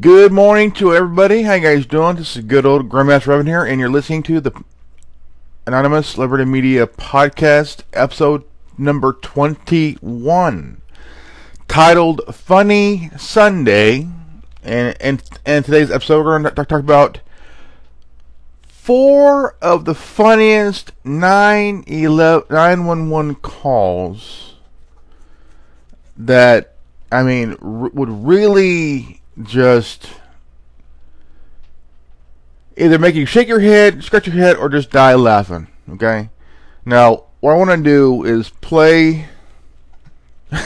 Good morning to everybody. How you guys doing? This is good old Grandmaster Revan here, and you're listening to the Anonymous Liberty Media Podcast, episode number 21, titled Funny Sunday. And and, and today's episode, we're going to talk about four of the funniest 911 calls that, I mean, r- would really just either make you shake your head, scratch your head, or just die laughing. Okay. Now, what I want to do is play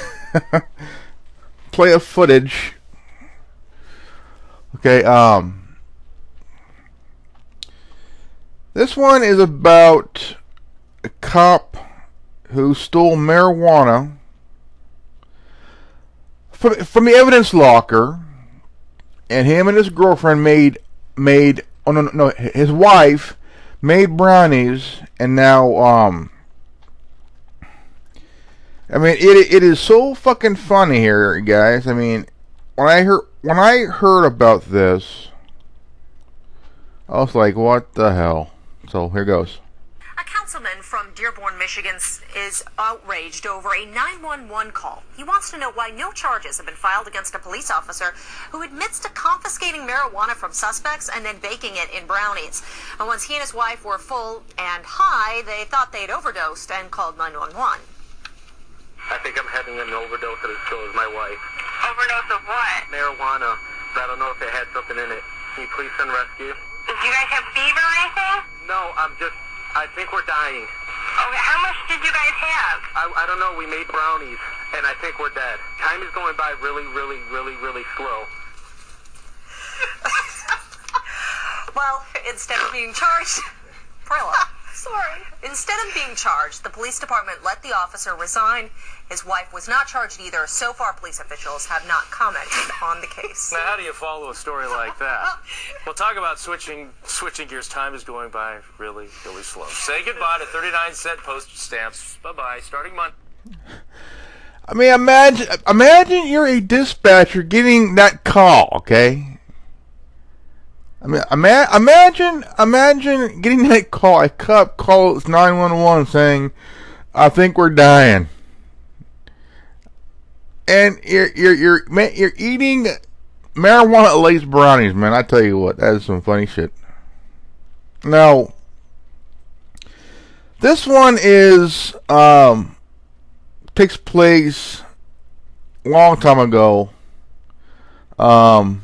play a footage. Okay. Um. This one is about a cop who stole marijuana from, from the evidence locker and him and his girlfriend made made oh no no no his wife made brownies and now um I mean it it is so fucking funny here guys. I mean when I heard when I heard about this I was like what the hell? So here goes A councilman from Dearborn, Michigan is outraged over a 911 call. He wants to know why no charges have been filed against a police officer who admits to confiscating marijuana from suspects and then baking it in brownies. And once he and his wife were full and high, they thought they'd overdosed and called 911. I think I'm having an overdose and so is my wife. Overdose of what? Marijuana, I don't know if it had something in it. Can you please send rescue? Did you guys have fever or anything? No, I'm just, I think we're dying. Okay, how much did you guys have? I, I don't know, we made brownies and I think we're dead. Time is going by really, really, really, really slow. Well, instead of being charged, Prilla. Sorry. Instead of being charged, the police department let the officer resign. His wife was not charged either. So far, police officials have not commented on the case. Now, how do you follow a story like that? Well, talk about switching switching gears. Time is going by really, really slow. Say goodbye to 39 cent postage stamps. Bye bye. Starting Monday. I mean imagine imagine you're a dispatcher getting that call okay I mean, ima- imagine, imagine getting that call. A nine one one saying, "I think we're dying," and you're you're you're man, you're eating marijuana laced brownies, man. I tell you what, that is some funny shit. Now, this one is um takes place long time ago. Um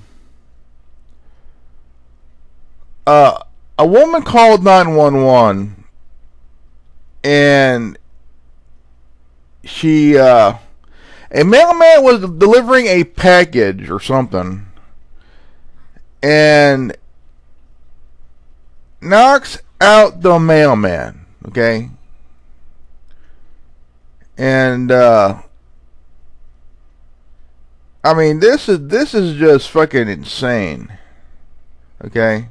uh, a woman called 911 and she uh, a mailman was delivering a package or something. And knocks out the mailman okay? And uh I mean this is this is just fucking insane okay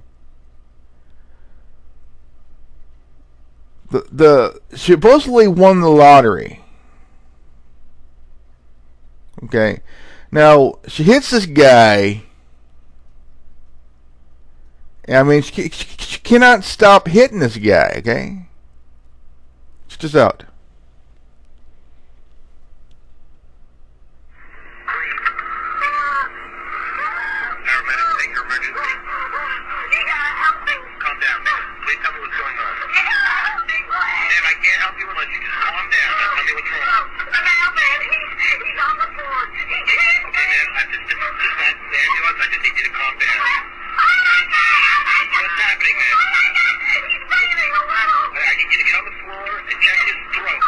the the she supposedly won the lottery. Okay, now she hits this guy. I mean, she, she, she cannot stop hitting this guy. Okay, check this out. Paramedics, take your emergency. Calm down, ma'am. Please tell me what's going on. Ma'am, I can't help you unless you just calm down. Now tell me what's wrong. Okay, ma'am, I just, just, just not the ambulance. I just need you to calm down. What's happening, ma'am? I need you to get on the floor and check his throat.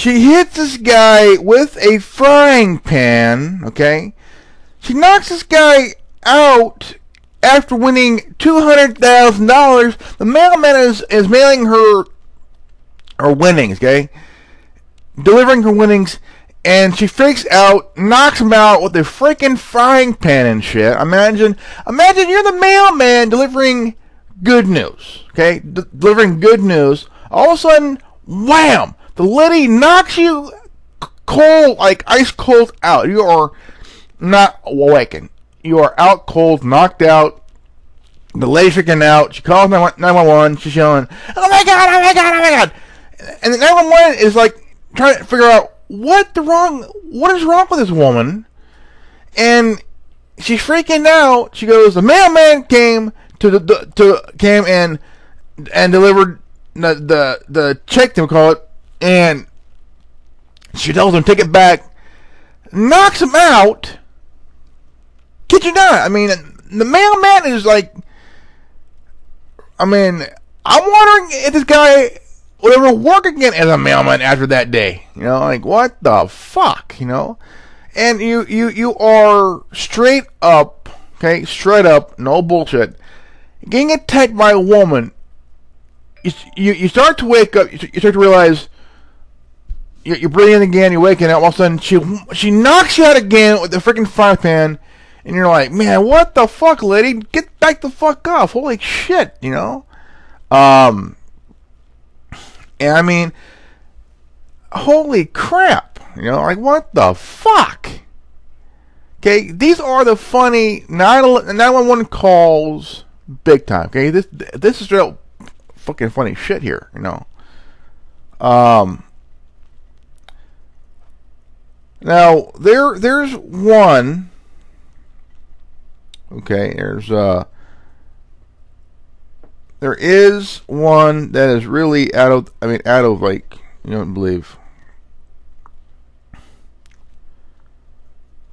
She hits this guy with a frying pan, okay? She knocks this guy out after winning $200,000. The mailman is, is mailing her her winnings, okay? Delivering her winnings, and she freaks out, knocks him out with a freaking frying pan and shit. Imagine, imagine you're the mailman delivering good news, okay? D- delivering good news. All of a sudden, wham! The knocks you cold, like ice cold out. You are not awakened. You are out cold, knocked out. The lady's freaking out. She calls 911. She's yelling, "Oh my god! Oh my god! Oh my god!" And the 911 is like trying to figure out what the wrong, what is wrong with this woman. And she's freaking out. She goes, "The mailman came to the to came and and delivered the the the check to call it, and she tells him take it back, knocks him out." Kid you not? I mean, the mailman is like. I mean, I'm wondering if this guy would ever work again as a mailman after that day. You know, like what the fuck, you know? And you you you are straight up, okay, straight up, no bullshit. Getting attacked by a woman. You you, you start to wake up. You start to realize. You're, you're breathing again. You're waking up. All of a sudden, she she knocks you out again with the freaking fire pan and you're like, man, what the fuck, lady? Get back the fuck off! Holy shit, you know. Um, and I mean, holy crap, you know, like what the fuck? Okay, these are the funny 911 calls, big time. Okay, this this is real fucking funny shit here, you know. Um. Now there there's one Okay, there's uh there is one that is really out of I mean out of like you don't believe.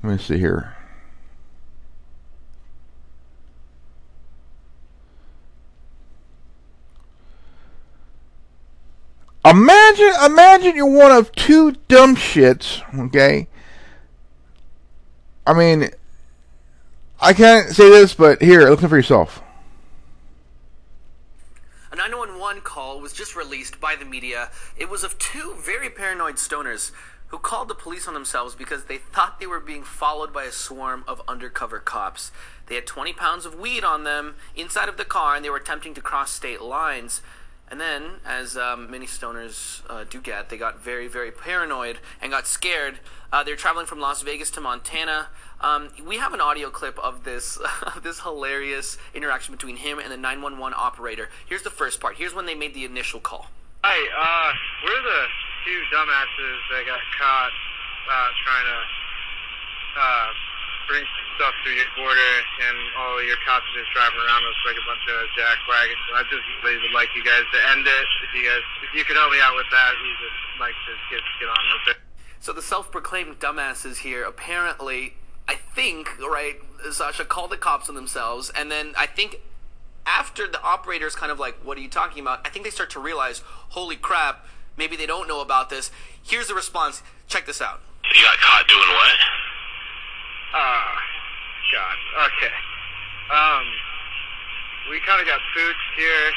Let me see here. Imagine imagine you're one of two dumb shits, okay? I mean I can't say this, but here, look for yourself. A 911 call was just released by the media. It was of two very paranoid stoners who called the police on themselves because they thought they were being followed by a swarm of undercover cops. They had 20 pounds of weed on them inside of the car and they were attempting to cross state lines. And then, as um, many stoners uh, do get, they got very, very paranoid and got scared. Uh, they're traveling from Las Vegas to Montana. Um, we have an audio clip of this of this hilarious interaction between him and the 911 operator. Here's the first part. Here's when they made the initial call. Hi, uh, we're the two dumbasses that got caught uh, trying to uh, bring stuff through your border, and all your cops are just driving around us like a bunch of jack wagons. I just really would like you guys to end it. If you guys, if you could help me out with that, we just like to get get on with it. So the self-proclaimed dumbasses here apparently, I think, right, Sasha called the cops on themselves, and then I think after the operators kind of like, "What are you talking about?" I think they start to realize, "Holy crap, maybe they don't know about this." Here's the response. Check this out. You got caught doing what? Oh, God. Okay. Um, we kind of got pooched here,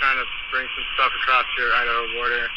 trying to bring some stuff across your Idaho border.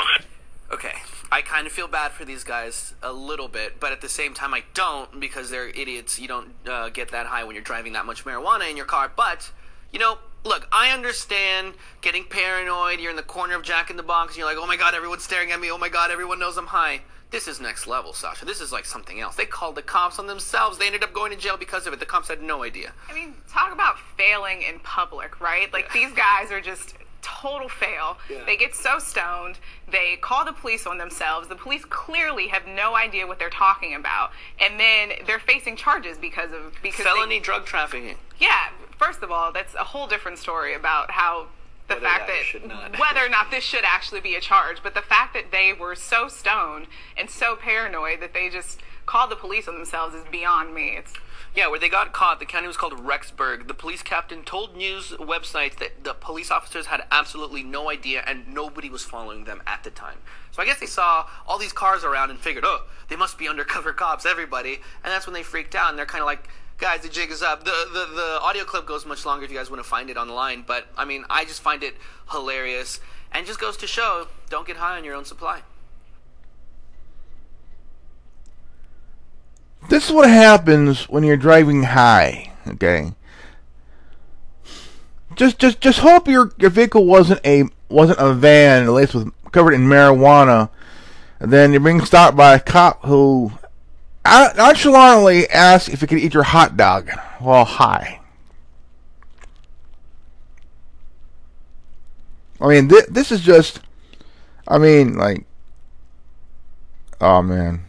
Okay. Okay. I kind of feel bad for these guys a little bit, but at the same time, I don't because they're idiots. You don't uh, get that high when you're driving that much marijuana in your car. But, you know, look, I understand getting paranoid. You're in the corner of Jack in the Box, and you're like, oh my god, everyone's staring at me. Oh my god, everyone knows I'm high. This is next level, Sasha. This is like something else. They called the cops on themselves. They ended up going to jail because of it. The cops had no idea. I mean, talk about failing in public, right? Like these guys are just total fail. They get so stoned, they call the police on themselves. The police clearly have no idea what they're talking about, and then they're facing charges because of because they- Felony drug trafficking. yeah, first of all, that's a whole different story about how the Whether fact that that, whether or not this should actually be a charge, but the fact that they were so stoned and so paranoid that they just called the police on themselves is beyond me. It's Yeah, where they got caught, the county was called Rexburg. The police captain told news websites that the police officers had absolutely no idea and nobody was following them at the time. So I guess they saw all these cars around and figured, oh, they must be undercover cops, everybody. And that's when they freaked out and they're kind of like, guys, the jig is up. The, the, the audio clip goes much longer if you guys want to find it online. But I mean, I just find it hilarious and just goes to show don't get high on your own supply. This is what happens when you're driving high. Okay. Just, just, just hope your your vehicle wasn't a wasn't a van laced with covered in marijuana. And then you're being stopped by a cop who uh, nonchalantly asks if you could eat your hot dog while high. I mean, th- this is just. I mean, like. Oh man.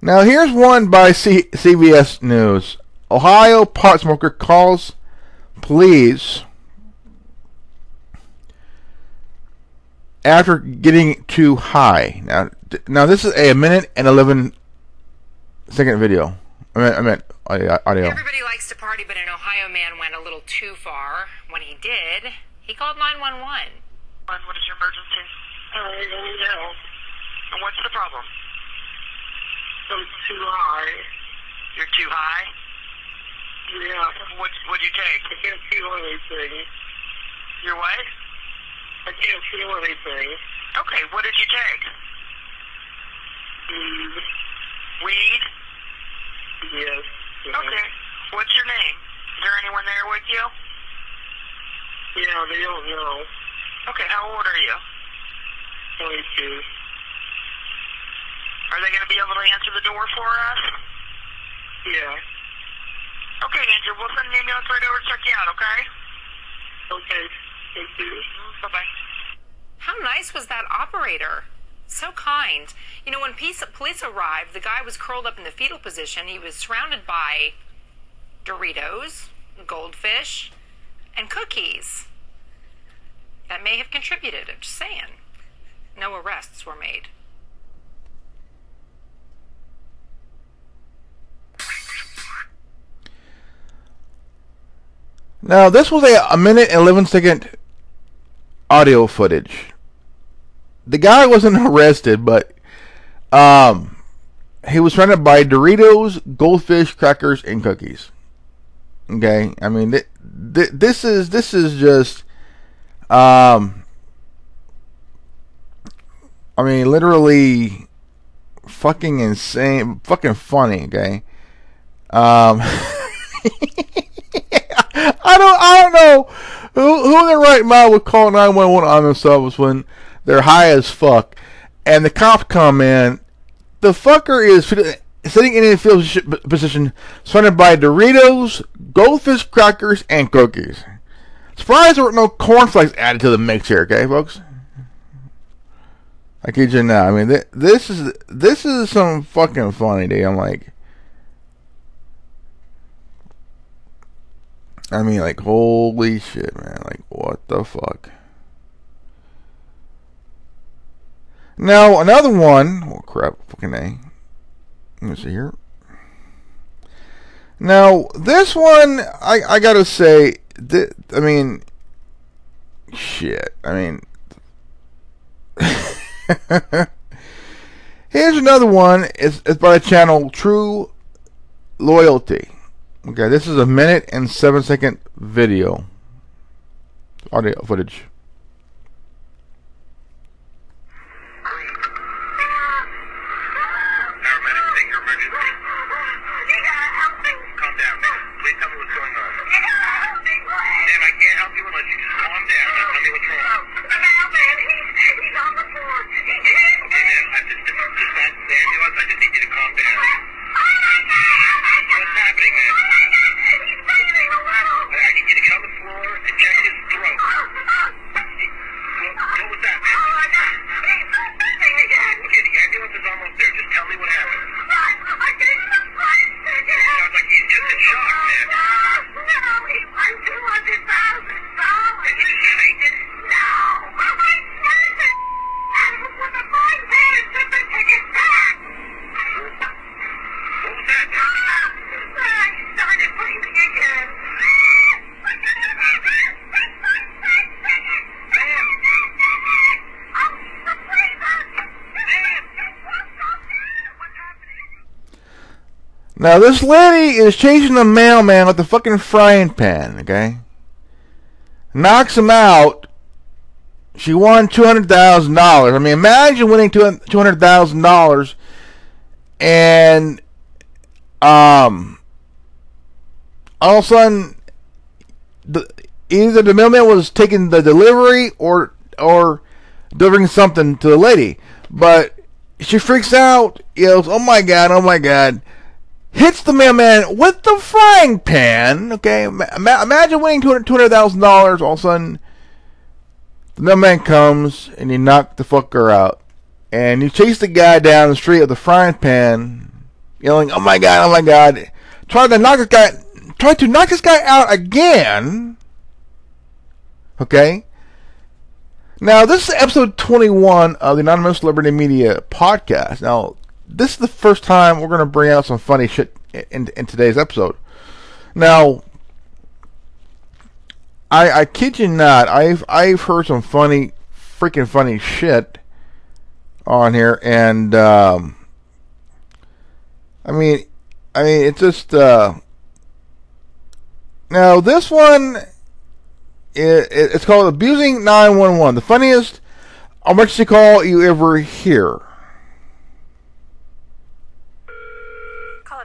Now here's one by C- CBS News. Ohio pot smoker calls police after getting too high. Now, now this is a minute and eleven second video. I meant, I meant audio. audio. Everybody likes to party, but an Ohio man went a little too far. When he did, he called 911. What is your emergency? I need help. And what's the problem? I'm too high. You're too high? Yeah. What What'd you take? I can't feel anything. Your what? I can't feel anything. Okay, what did you take? Weed. Weed? Yes. Okay. What's your name? Is there anyone there with you? Yeah, they don't know. Okay, how old are you? 22. Are they going to be able to answer the door for us? Yeah. Okay, Andrew, we'll send an ambulance right over to check you out, okay? Okay, thank you. Bye-bye. How nice was that operator? So kind. You know, when police, police arrived, the guy was curled up in the fetal position. He was surrounded by Doritos, goldfish, and cookies. That may have contributed, I'm just saying. No arrests were made. Now, this was a, a minute and 11 second audio footage. The guy wasn't arrested, but um, he was surrounded by Doritos, goldfish, crackers, and cookies. Okay, I mean, th- th- this is this is just, um, I mean, literally, fucking insane, fucking funny. Okay, um. I don't I don't know who who in their right mind would call nine one one on themselves when they're high as fuck, and the cop come in. The fucker is sitting in a field position, surrounded by Doritos, goldfish crackers, and cookies. Surprised there were no cornflakes added to the mix here, okay, folks. I kid you not. I mean, th- this is this is some fucking funny, dude. I'm like. I mean, like, holy shit, man. Like, what the fuck? Now, another one. Oh, crap. Fucking A. Let me see here. Now, this one, I, I gotta say, th- I mean, shit. I mean, here's another one. It's, it's by the channel True Loyalty. Okay, this is a minute and seven second video. Audio footage. Paramedics, take your emergency. Calm down, ma'am. Please tell me what's going on. Ma'am, I can't help you unless you just calm down and tell me what's wrong. Okay, ma'am, I just, just, just not the ambulance. I just need you to calm down. What's happening, ma'am? I I need you to get on the floor and check his throat. Now this lady is chasing the mailman with the fucking frying pan, okay? Knocks him out. She won two hundred thousand dollars. I mean, imagine winning two hundred thousand dollars, and um, all of a sudden, the either the mailman was taking the delivery or or delivering something to the lady, but she freaks out, yells, "Oh my god! Oh my god!" Hits the mailman with the frying pan. Okay, Ima- imagine winning two hundred thousand dollars. All of a sudden, the mailman comes and you knock the fucker out, and you chase the guy down the street with the frying pan, yelling, "Oh my god! Oh my god!" Try to knock this guy. Try to knock this guy out again. Okay. Now, this is episode 21 of the Anonymous Liberty Media podcast. Now, this is the first time we're going to bring out some funny shit in, in today's episode. Now, I, I kid you not, I've I've heard some funny, freaking funny shit on here, and um, I mean, I mean, it's just uh, now this one, it, it's called abusing nine one one, the funniest emergency call you ever hear.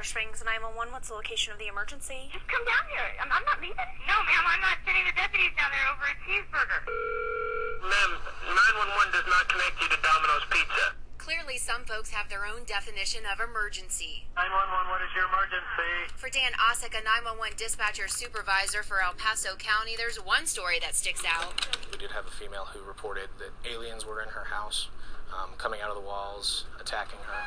Colorado Springs 911, what's the location of the emergency? Just come down here. I'm, I'm not leaving. No, ma'am, I'm not sending the deputies down there over a cheeseburger. Ma'am, 911 does not connect you to Domino's Pizza. Clearly, some folks have their own definition of emergency. 911, what is your emergency? For Dan Osik, a 911 dispatcher supervisor for El Paso County, there's one story that sticks out. We did have a female who reported that aliens were in her house, um, coming out of the walls, attacking her.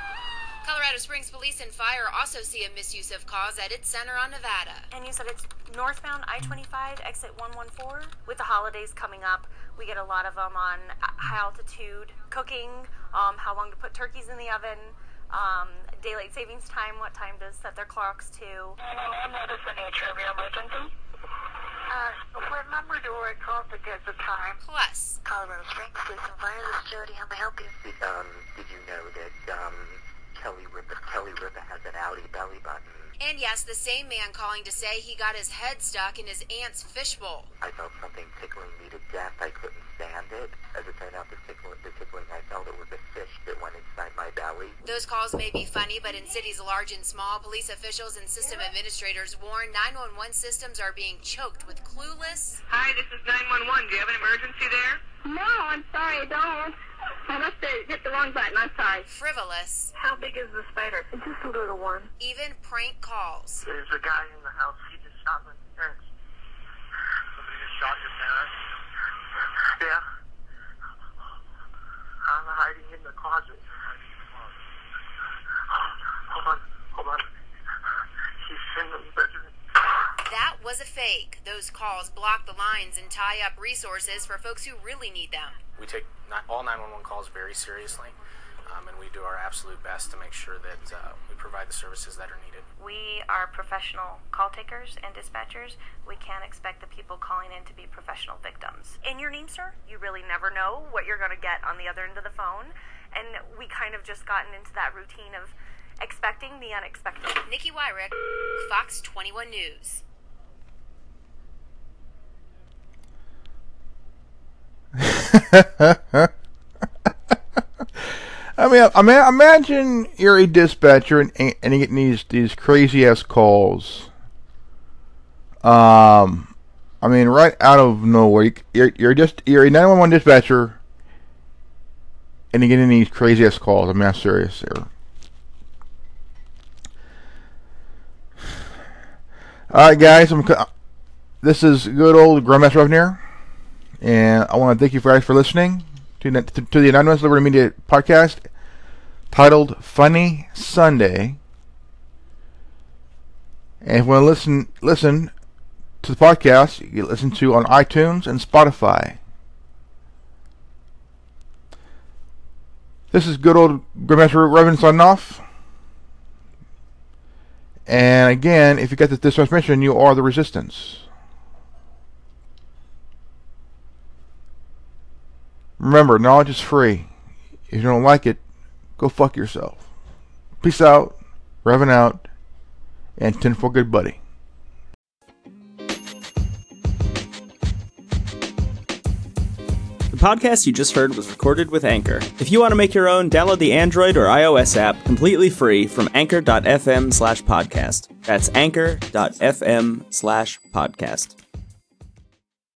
Colorado Springs Police and Fire also see a misuse of cause at its center on Nevada. And you said it's northbound I 25, exit 114? With the holidays coming up, we get a lot of them on high altitude cooking, um, how long to put turkeys in the oven, um, daylight savings time, what time to set their clocks to. And what is the nature of your emergency? Uh, what number do I call to get the time? Plus, Colorado Springs Police and Fire, this is Jody. How may I help you? Um, did you know that um, Kelly Ripa Kelly Ripa has an outie belly button? and yes, the same man calling to say he got his head stuck in his aunt's fishbowl. I felt something tickling me to death. I couldn't stand it. As it turned out, the tickling, the tickling I felt it was a fish that went inside my belly. Those calls may be funny, but in cities large and small, police officials and system administrators warn 911 systems are being choked with clueless, Hi, this is 911. Do you have an emergency there? No, I'm sorry, I don't. I must have hit the wrong button. I'm sorry. frivolous, How big is the spider? It's just a little one. even prank calls. There's a guy in the house. He just shot my parents. Somebody just shot your parents? Yeah. I'm hiding in the closet. Hold on, hold on. He's in the bedroom. That was a fake. Those calls block the lines and tie up resources for folks who really need them. We take ni- all 911 calls very seriously, um, and we do our absolute best to make sure that uh, we provide the services that are needed. We are professional call takers and dispatchers. We can't expect the people calling in to be professional victims. In your name, sir, you really never know what you're going to get on the other end of the phone. And we kind of just gotten into that routine of expecting the unexpected. Nikki Wyrick, Fox 21 News. I mean, I mean, imagine you're a dispatcher and, and you're getting these these crazy ass calls. Um, I mean, right out of nowhere, you- you're you're just you're a 911 dispatcher, and you're getting these crazy ass calls. I'm serious here. All right, guys, I'm. This is good old Grandmaster Revenue here, and I want to thank you guys for listening to, the- to, to the Anonymous Liberty Media podcast titled Funny Sunday. And if you want to listen listen to the podcast, you can listen to on iTunes and Spotify. This is good old Grandmaster Reverend signing off. And again, if you get this transmission, you are the resistance. Remember, knowledge is free. If you don't like it, go fuck yourself. Peace out. Reverend out. and 10 for Good Buddy. The podcast you just heard was recorded with Anchor. If you want to make your own, download the Android or iOS app completely free from anchor.fm slash podcast. That's anchor.fm slash podcast.